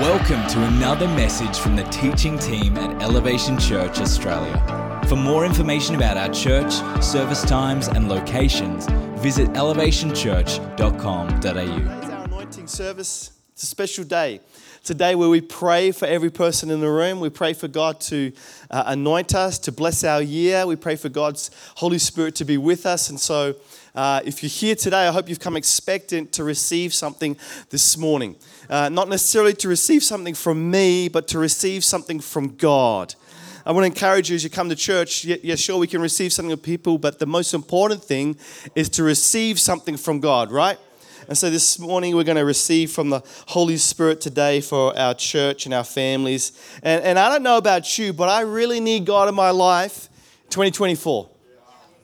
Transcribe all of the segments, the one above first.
Welcome to another message from the teaching team at Elevation Church Australia. For more information about our church, service times, and locations, visit elevationchurch.com.au. It's our anointing service. It's a special day. It's a day where we pray for every person in the room. We pray for God to uh, anoint us, to bless our year. We pray for God's Holy Spirit to be with us. And so, uh, if you're here today, I hope you've come expectant to receive something this morning. Uh, not necessarily to receive something from me, but to receive something from God. I want to encourage you as you come to church. Yeah, sure, we can receive something from people, but the most important thing is to receive something from God, right? And so this morning we're going to receive from the Holy Spirit today for our church and our families. And, and I don't know about you, but I really need God in my life 2024.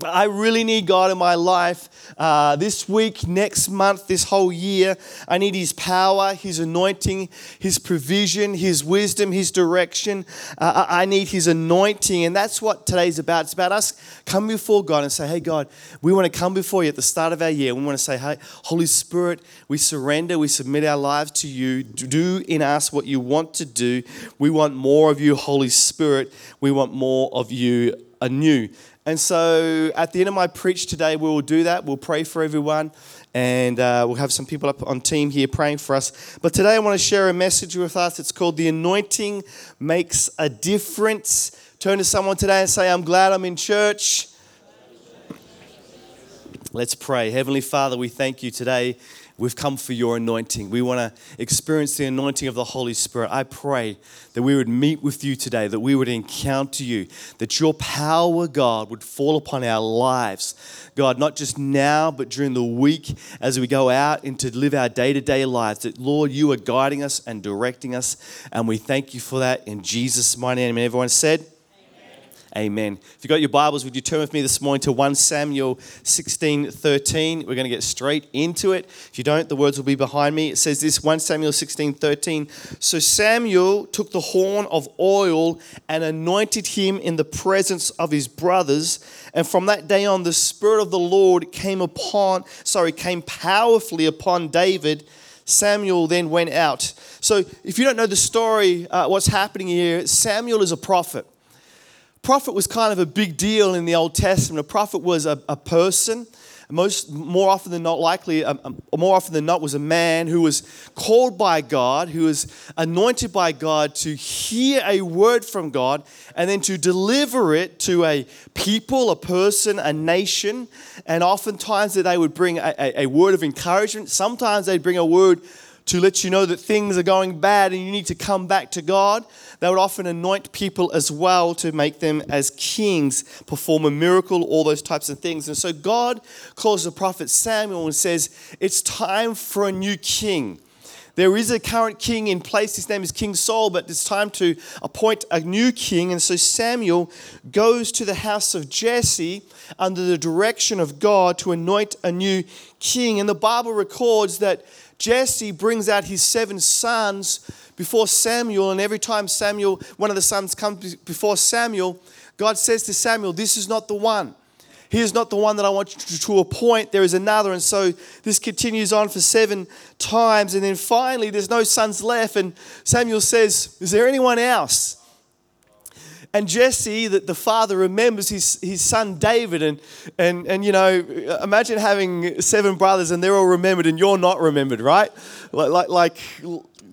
I really need God in my life uh, this week, next month, this whole year. I need His power, His anointing, His provision, His wisdom, His direction. Uh, I need His anointing. And that's what today's about. It's about us coming before God and say, Hey, God, we want to come before you at the start of our year. We want to say, Hey, Holy Spirit, we surrender, we submit our lives to you. Do in us what you want to do. We want more of you, Holy Spirit. We want more of you anew. And so at the end of my preach today, we will do that. We'll pray for everyone, and uh, we'll have some people up on team here praying for us. But today I want to share a message with us. It's called The Anointing Makes a Difference. Turn to someone today and say, I'm glad I'm in church. Let's pray. Heavenly Father, we thank you today We've come for your anointing. We want to experience the anointing of the Holy Spirit. I pray that we would meet with you today, that we would encounter you, that your power, God, would fall upon our lives. God, not just now, but during the week as we go out and to live our day to day lives. That, Lord, you are guiding us and directing us. And we thank you for that in Jesus' mighty name. And everyone said, Amen. If you've got your Bibles, would you turn with me this morning to 1 Samuel 16 13? We're going to get straight into it. If you don't, the words will be behind me. It says this 1 Samuel 16 13. So Samuel took the horn of oil and anointed him in the presence of his brothers. And from that day on, the Spirit of the Lord came upon, sorry, came powerfully upon David. Samuel then went out. So, if you don't know the story, uh, what's happening here, Samuel is a prophet prophet was kind of a big deal in the Old Testament. A prophet was a, a person, most more often than not, likely, a, a, more often than not, was a man who was called by God, who was anointed by God to hear a word from God and then to deliver it to a people, a person, a nation. And oftentimes that they would bring a, a word of encouragement. Sometimes they'd bring a word to let you know that things are going bad and you need to come back to God. They would often anoint people as well to make them as kings, perform a miracle, all those types of things. And so God calls the prophet Samuel and says, It's time for a new king. There is a current king in place. His name is King Saul, but it's time to appoint a new king. And so Samuel goes to the house of Jesse under the direction of God to anoint a new king. And the Bible records that Jesse brings out his seven sons before Samuel, and every time Samuel, one of the sons comes before Samuel, God says to Samuel, This is not the one. He is not the one that I want you to appoint. There is another. And so this continues on for seven times. And then finally, there's no sons left. And Samuel says, Is there anyone else? And Jesse, that the father remembers his, his son David. And, and, and, you know, imagine having seven brothers and they're all remembered and you're not remembered, right? Like, like, like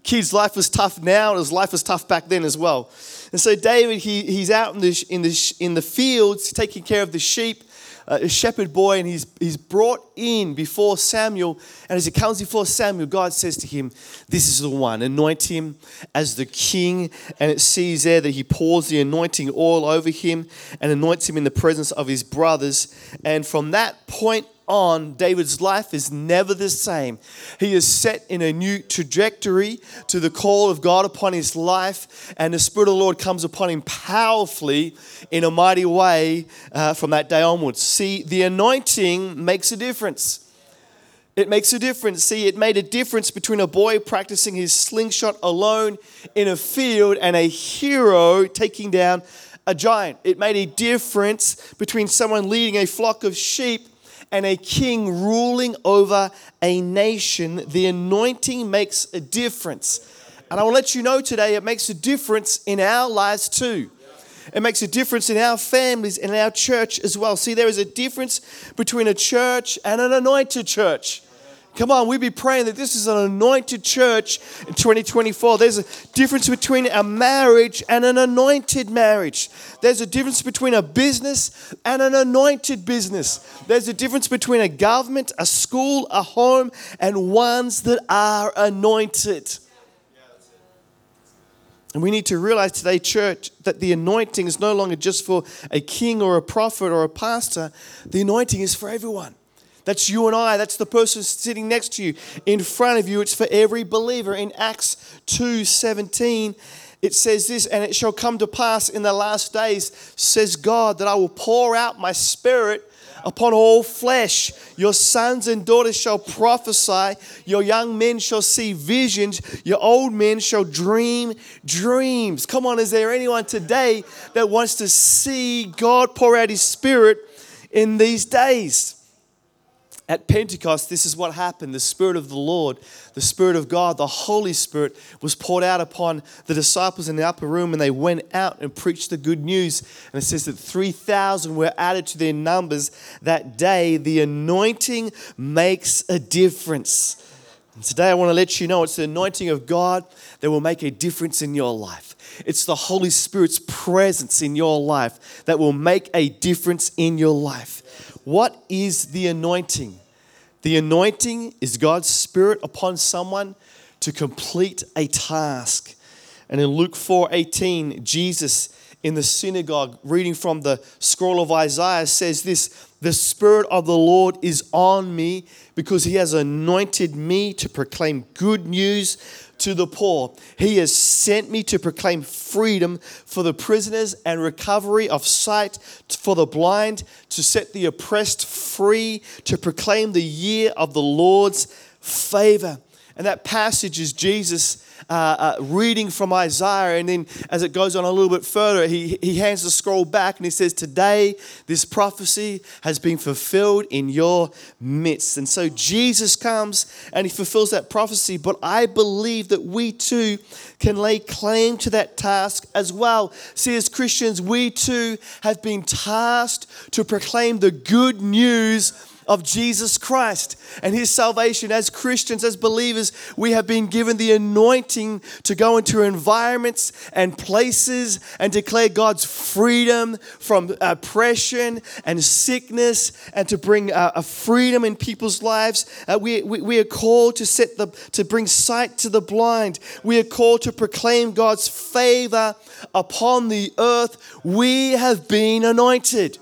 kids' life was tough now, his life was tough back then as well. And so David, he, he's out in the, in, the, in the fields taking care of the sheep Uh, a shepherd boy and he's, he's brought in before Samuel. And as he comes before Samuel, God says to him, This is the one. Anoint him as the king. And it sees there that he pours the anointing oil over him and anoints him in the presence of his brothers. And from that point on, David's life is never the same. He is set in a new trajectory to the call of God upon his life, and the Spirit of the Lord comes upon him powerfully in a mighty way uh, from that day onwards. See, the anointing makes a difference. It makes a difference. See, it made a difference between a boy practicing his slingshot alone in a field and a hero taking down a giant. It made a difference between someone leading a flock of sheep and a king ruling over a nation, the anointing makes a difference. And I will let you know today it makes a difference in our lives too. It makes a difference in our families and our church as well. See, there is a difference between a church and an anointed church. Come on, we be praying that this is an anointed church in 2024. There's a difference between a marriage and an anointed marriage. There's a difference between a business and an anointed business. There's a difference between a government, a school, a home, and ones that are anointed. And we need to realize today, church, that the anointing is no longer just for a king or a prophet or a pastor. The anointing is for everyone. That's you and I. That's the person sitting next to you, in front of you. It's for every believer. In Acts 2:17, it says this, and it shall come to pass in the last days, says God, that I will pour out my spirit upon all flesh. Your sons and daughters shall prophesy, your young men shall see visions, your old men shall dream dreams. Come on, is there anyone today that wants to see God pour out his spirit in these days? At Pentecost, this is what happened. The Spirit of the Lord, the Spirit of God, the Holy Spirit was poured out upon the disciples in the upper room, and they went out and preached the good news. And it says that 3,000 were added to their numbers that day. The anointing makes a difference. And today, I want to let you know it's the anointing of God that will make a difference in your life. It's the Holy Spirit's presence in your life that will make a difference in your life. What is the anointing? The anointing is God's Spirit upon someone to complete a task. And in Luke 4 18, Jesus in the synagogue, reading from the scroll of Isaiah, says this The Spirit of the Lord is on me because he has anointed me to proclaim good news to the poor. He has sent me to proclaim freedom for the prisoners and recovery of sight for the blind, to set the oppressed free, to proclaim the year of the Lord's favor. And that passage is Jesus uh, uh, reading from Isaiah. And then as it goes on a little bit further, he, he hands the scroll back and he says, Today, this prophecy has been fulfilled in your midst. And so Jesus comes and he fulfills that prophecy. But I believe that we too can lay claim to that task as well. See, as Christians, we too have been tasked to proclaim the good news of Jesus Christ and his salvation. As Christians, as believers, we have been given the anointing to go into environments and places and declare God's freedom from oppression and sickness and to bring uh, a freedom in people's lives. Uh, we, we, we are called to set the to bring sight to the blind. We are called to proclaim God's favor upon the earth. We have been anointed.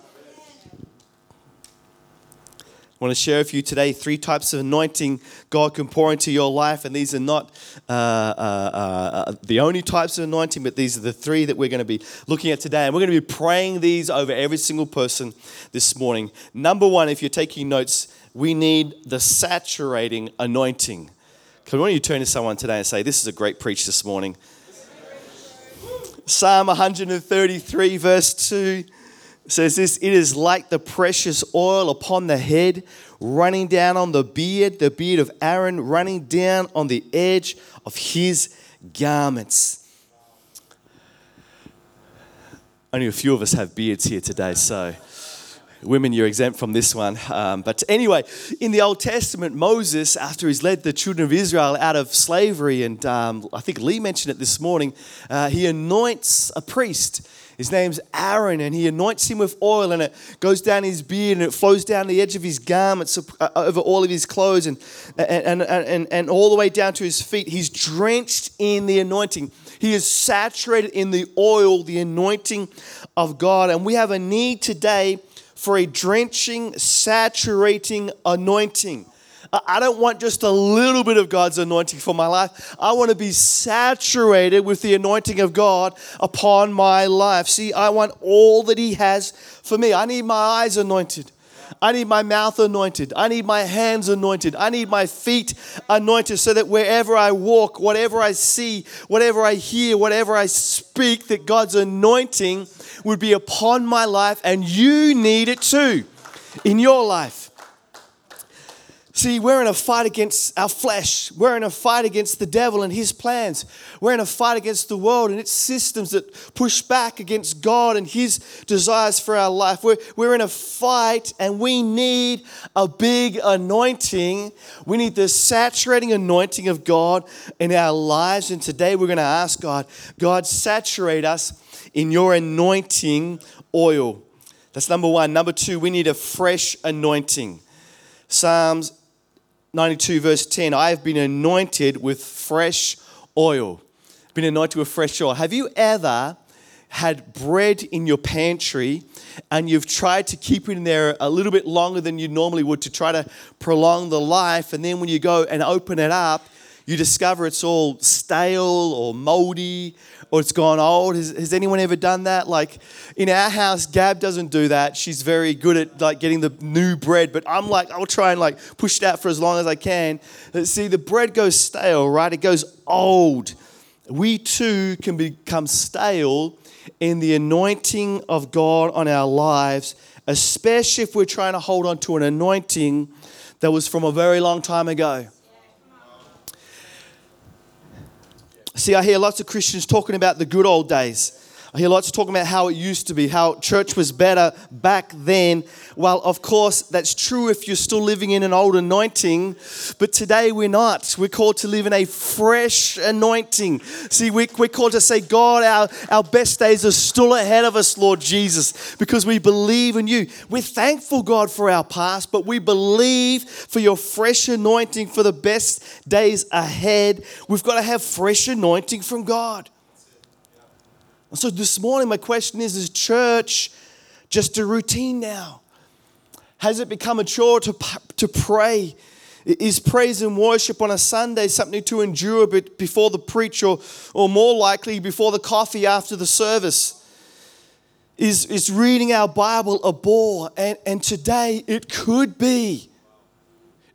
I want to share with you today three types of anointing God can pour into your life, and these are not uh, uh, uh, the only types of anointing, but these are the three that we're going to be looking at today. And we're going to be praying these over every single person this morning. Number one, if you're taking notes, we need the saturating anointing. Can why don't you turn to someone today and say, This is a great preach this morning? Psalm 133, verse 2 says this it is like the precious oil upon the head running down on the beard the beard of aaron running down on the edge of his garments. Only a few of us have beards here today so women you're exempt from this one. Um, but anyway in the old testament moses after he's led the children of israel out of slavery and um, i think lee mentioned it this morning uh, he anoints a priest his name's Aaron, and he anoints him with oil, and it goes down his beard, and it flows down the edge of his garments uh, over all of his clothes, and, and, and, and, and all the way down to his feet. He's drenched in the anointing. He is saturated in the oil, the anointing of God. And we have a need today for a drenching, saturating anointing. I don't want just a little bit of God's anointing for my life. I want to be saturated with the anointing of God upon my life. See, I want all that He has for me. I need my eyes anointed. I need my mouth anointed. I need my hands anointed. I need my feet anointed so that wherever I walk, whatever I see, whatever I hear, whatever I speak, that God's anointing would be upon my life, and you need it too in your life. See, we're in a fight against our flesh. We're in a fight against the devil and his plans. We're in a fight against the world and its systems that push back against God and his desires for our life. We're, we're in a fight and we need a big anointing. We need the saturating anointing of God in our lives. And today we're going to ask God, God, saturate us in your anointing oil. That's number one. Number two, we need a fresh anointing. Psalms 92, verse 10 I have been anointed with fresh oil. Been anointed with fresh oil. Have you ever had bread in your pantry and you've tried to keep it in there a little bit longer than you normally would to try to prolong the life, and then when you go and open it up, you discover it's all stale or moldy or it's gone old. Has, has, anyone ever done that? Like in our house, Gab doesn't do that. She's very good at like getting the new bread, but I'm like, I'll try and like push it out for as long as I can. Uh, see, the bread goes stale, right? It goes old. We too can become stale in the anointing of God on our lives, especially if we're trying to hold on to an anointing that was from a very long time ago. See, I hear lots of Christians talking about the good old days. I hear lots of talking about how it used to be, how church was better back then. Well, of course, that's true if you're still living in an old anointing, but today we're not. We're called to live in a fresh anointing. See, we're, called to say, God, our, our best days are still ahead of us, Lord Jesus, because we believe in you. We're thankful, God, for our past, but we believe for your fresh anointing for the best days ahead. We've got to have fresh anointing from God. So this morning, my question is Is church just a routine now? Has it become a chore to, to pray? Is praise and worship on a Sunday something to endure before the preach, or, or more likely before the coffee after the service? Is, is reading our Bible a bore? And, and today it could be.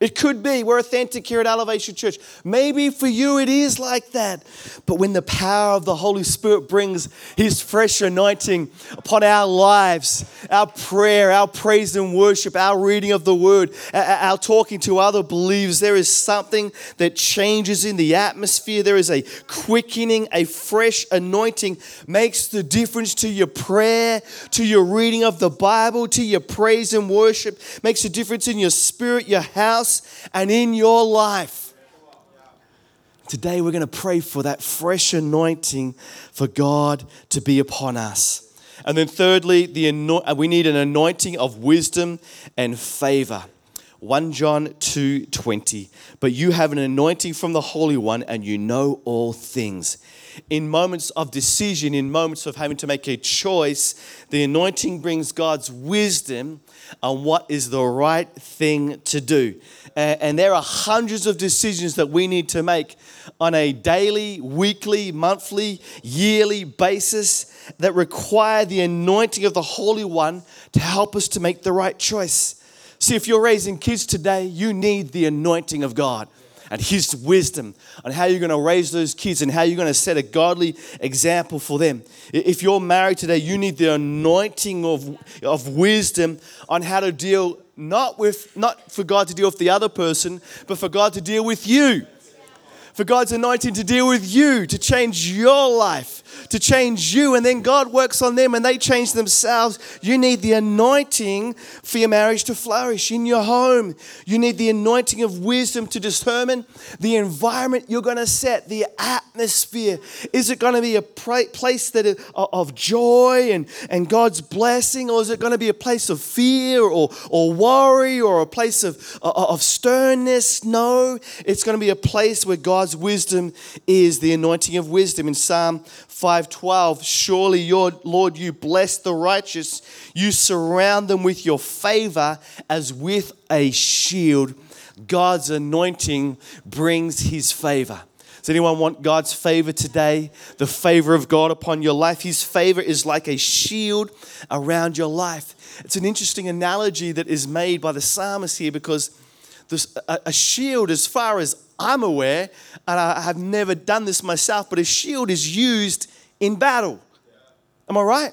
It could be. We're authentic here at Elevation Church. Maybe for you it is like that. But when the power of the Holy Spirit brings His fresh anointing upon our lives, our prayer, our praise and worship, our reading of the Word, our talking to other believers, there is something that changes in the atmosphere. There is a quickening, a fresh anointing makes the difference to your prayer, to your reading of the Bible, to your praise and worship, makes a difference in your spirit, your house and in your life. Today, we're going to pray for that fresh anointing for God to be upon us. And then, thirdly, the uh, we need an anointing of wisdom and favor. 1 John 2:20. But you have an anointing from the Holy One and you know all things. In moments of decision, in moments of having to make a choice, the anointing brings God's wisdom on what is the right thing to do. And there are hundreds of decisions that we need to make on a daily, weekly, monthly, yearly basis that require the anointing of the Holy One to help us to make the right choice. See, if you're raising kids today, you need the anointing of God and His wisdom on how you're going to raise those kids and how you're going to set a godly example for them. If you're married today, you need the anointing of, of wisdom on how to deal not with not for God to deal with the other person, but for God to deal with you for God's anointing to deal with you, to change your life, to change you, and then God works on them and they change themselves. You need the anointing for your marriage to flourish in your home. You need the anointing of wisdom to determine the environment you're going to set, the atmosphere. Is it going to be a place that is of joy and, and God's blessing, or is it going to be a place of fear or, or worry or a place of, of sternness? No, it's going to be a place where God God's wisdom is the anointing of wisdom. In Psalm 5:12, surely your Lord, you bless the righteous, you surround them with your favor as with a shield. God's anointing brings his favor. Does anyone want God's favor today? The favor of God upon your life. His favor is like a shield around your life. It's an interesting analogy that is made by the psalmist here because this, a, a shield, as far as I'm aware, and I have never done this myself, but a shield is used in battle. Am I right?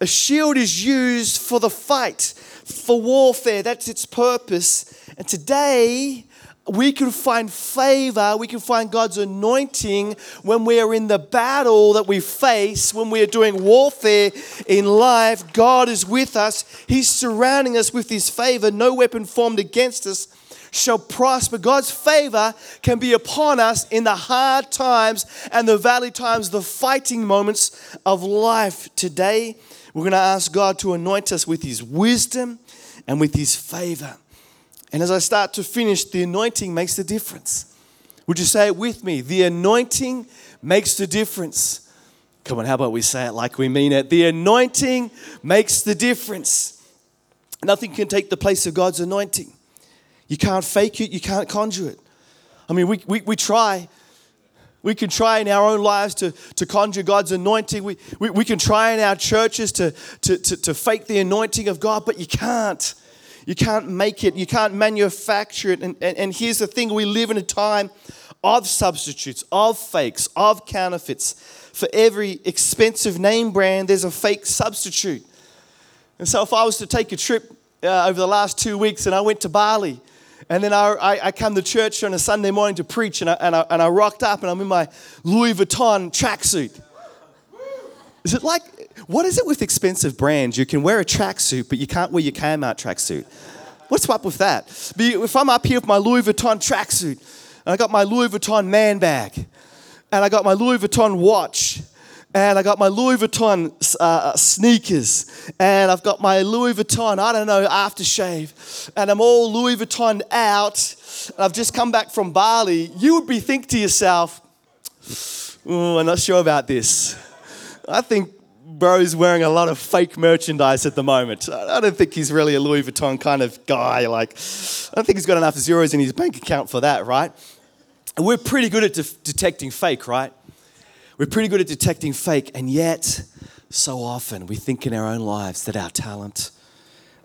A shield is used for the fight, for warfare. That's its purpose. And today, we can find favor, we can find God's anointing when we are in the battle that we face, when we are doing warfare in life. God is with us, He's surrounding us with His favor. No weapon formed against us shall prosper. God's favor can be upon us in the hard times and the valley times, the fighting moments of life. Today, we're going to ask God to anoint us with His wisdom and with His favor. And as I start to finish, the anointing makes the difference. Would you say it with me? The anointing makes the difference. Come on, how about we say it like we mean it? The anointing makes the difference. Nothing can take the place of God's anointing. You can't fake it, you can't conjure it. I mean, we, we, we try. We can try in our own lives to, to conjure God's anointing. We, we, we can try in our churches to, to, to, to fake the anointing of God, but you can't. You can't make it, you can't manufacture it. And, and, and here's the thing we live in a time of substitutes, of fakes, of counterfeits. For every expensive name brand, there's a fake substitute. And so if I was to take a trip uh, over the last two weeks and I went to Bali, and then I, I, I, come to church on a Sunday morning to preach, and I, and, I, and I rocked up and I'm in my Louis Vuitton tracksuit. Is it like what is it with expensive brands? You can wear a tracksuit, but you can't wear your Kmart tracksuit. What's up with that? If I'm up here with my Louis Vuitton tracksuit, and I got my Louis Vuitton man bag, and I got my Louis Vuitton watch, and I got my Louis Vuitton uh, sneakers, and I've got my Louis Vuitton, I don't know, aftershave, and I'm all Louis Vuitton out, and I've just come back from Bali, you would be think to yourself, I'm not sure about this. I think bro's wearing a lot of fake merchandise at the moment. I don't think he's really a Louis Vuitton kind of guy. Like, I don't think he's got enough zeros in his bank account for that, right? And we're pretty good at de- detecting fake, right? We're pretty good at detecting fake, and yet, so often we think in our own lives that our talent,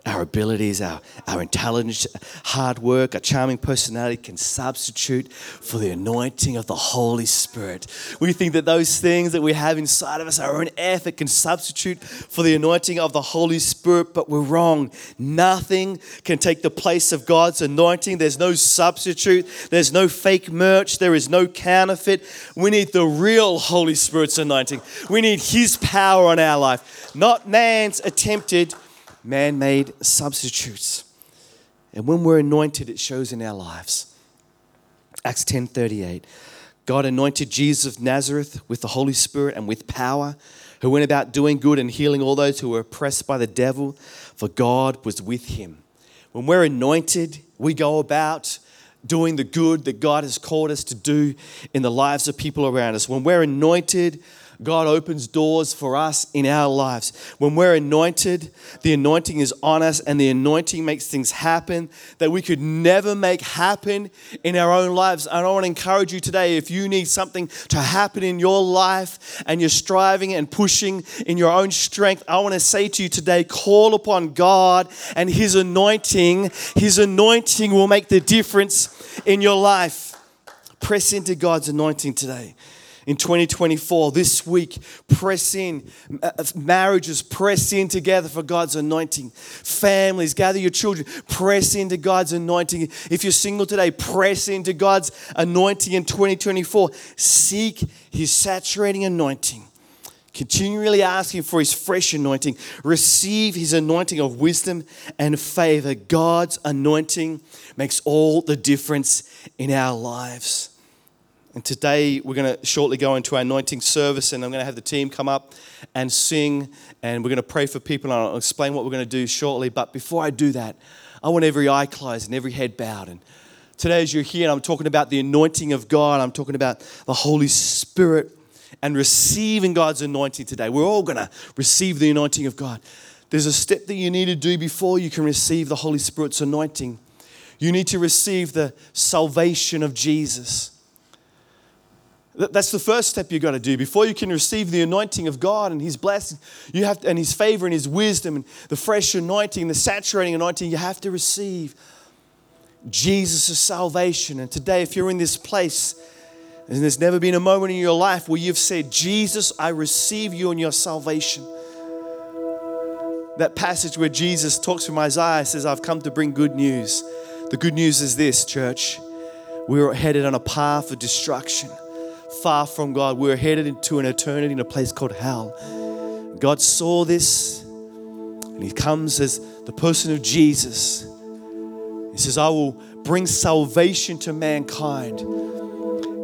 our abilities, our, our intelligence, hard work, our charming personality can substitute for the anointing of the Holy Spirit. We think that those things that we have inside of us, our own effort, can substitute for the anointing of the Holy Spirit, but we're wrong. Nothing can take the place of God's anointing. There's no substitute, there's no fake merch, there is no counterfeit. We need the real Holy Spirit's anointing. We need His power on our life, not man's attempted man made substitutes. And when we're anointed, it shows in our lives. Acts 10 38. God anointed Jesus of Nazareth with the Holy Spirit and with power, who went about doing good and healing all those who were oppressed by the devil, for God was with him. When we're anointed, we go about doing the good that God has called us to do in the lives of people around us. When we're anointed, God opens doors for us in our lives. When we're anointed, the anointing is on us, and the anointing makes things happen that we could never make happen in our own lives. And I want to encourage you today if you need something to happen in your life and you're striving and pushing in your own strength, I want to say to you today call upon God and His anointing. His anointing will make the difference in your life. Press into God's anointing today in 2024. This week, press in. Uh, marriages, press in together for God's anointing. Families, gather your children, press into God's anointing. If you're single today, press into God's anointing in 2024. Seek His saturating anointing. Continually asking for His fresh anointing. Receive His anointing of wisdom and favor. God's anointing makes all the difference in our lives. And today we're going to shortly go into our anointing service, and I'm going to have the team come up and sing, and we're going to pray for people, and I'll explain what we're going to do shortly. But before I do that, I want every eye closed and every head bowed. And today, as you're here, I'm talking about the anointing of God, I'm talking about the Holy Spirit and receiving God's anointing today. We're all going to receive the anointing of God. There's a step that you need to do before you can receive the Holy Spirit's anointing. You need to receive the salvation of Jesus. That's the first step you've got to do. Before you can receive the anointing of God and His blessing, you have to, and His favor and His wisdom and the fresh anointing, the saturating anointing, you have to receive Jesus' salvation. And today, if you're in this place, and there's never been a moment in your life where you've said, Jesus, I receive you in your salvation. That passage where Jesus talks from Isaiah says, I've come to bring good news The good news is this, church. We're headed on a path of destruction, far from God. We were headed into an eternity in a place called hell. God saw this and He comes as the person of Jesus. He says, I will bring salvation to mankind.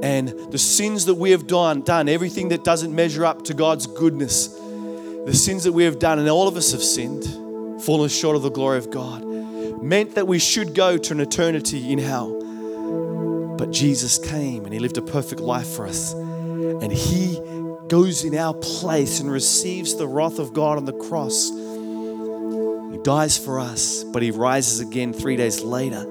And the sins that we have done, done, everything that doesn't measure up to God's goodness, the sins that we have done, and all of us have sinned, fallen short of the glory of God, meant that we should go to an eternity in hell. But Jesus came and He lived a perfect life for us. And He goes in our place and receives the wrath of God on the cross. He dies for us, but He rises again three days later.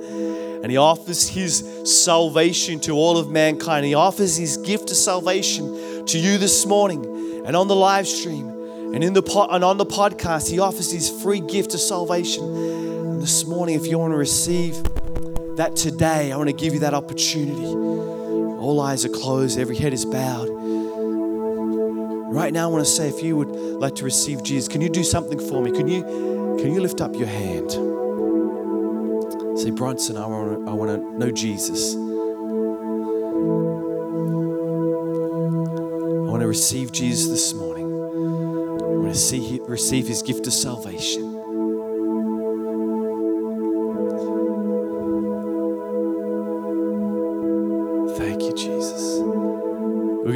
And He offers His salvation to all of mankind. He offers His gift of salvation to you this morning and on the live stream and, in the po- and on the podcast. He offers His free gift of salvation. And this morning, if you want to receive that today, I want to give you that opportunity. All eyes are closed, every head is bowed. Right now, I want to say, if you would like to receive Jesus, can you do something for me? Can you, can you lift up your hand? Say, Bronson, I want to, I want to know Jesus. I want to receive Jesus this morning. I want to see, receive his gift of salvation.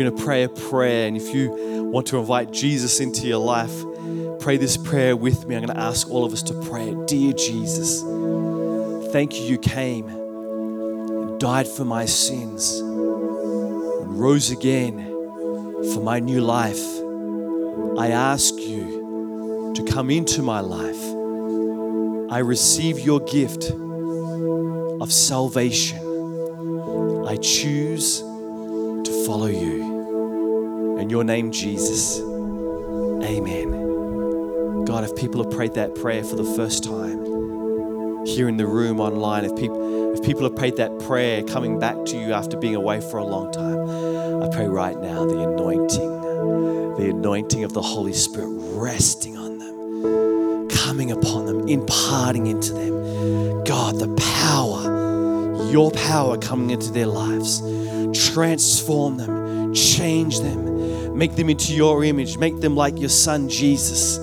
Going to pray a prayer, and if you want to invite Jesus into your life, pray this prayer with me. I'm going to ask all of us to pray it. Dear Jesus, thank you, you came and died for my sins and rose again for my new life. I ask you to come into my life. I receive your gift of salvation. I choose to follow you. In your name, Jesus. Amen. God, if people have prayed that prayer for the first time here in the room online, if people, if people have prayed that prayer coming back to you after being away for a long time, I pray right now the anointing, the anointing of the Holy Spirit resting on them, coming upon them, imparting into them. God, the power your power coming into their lives. Transform them, change them, make them into your image, make them like your son Jesus.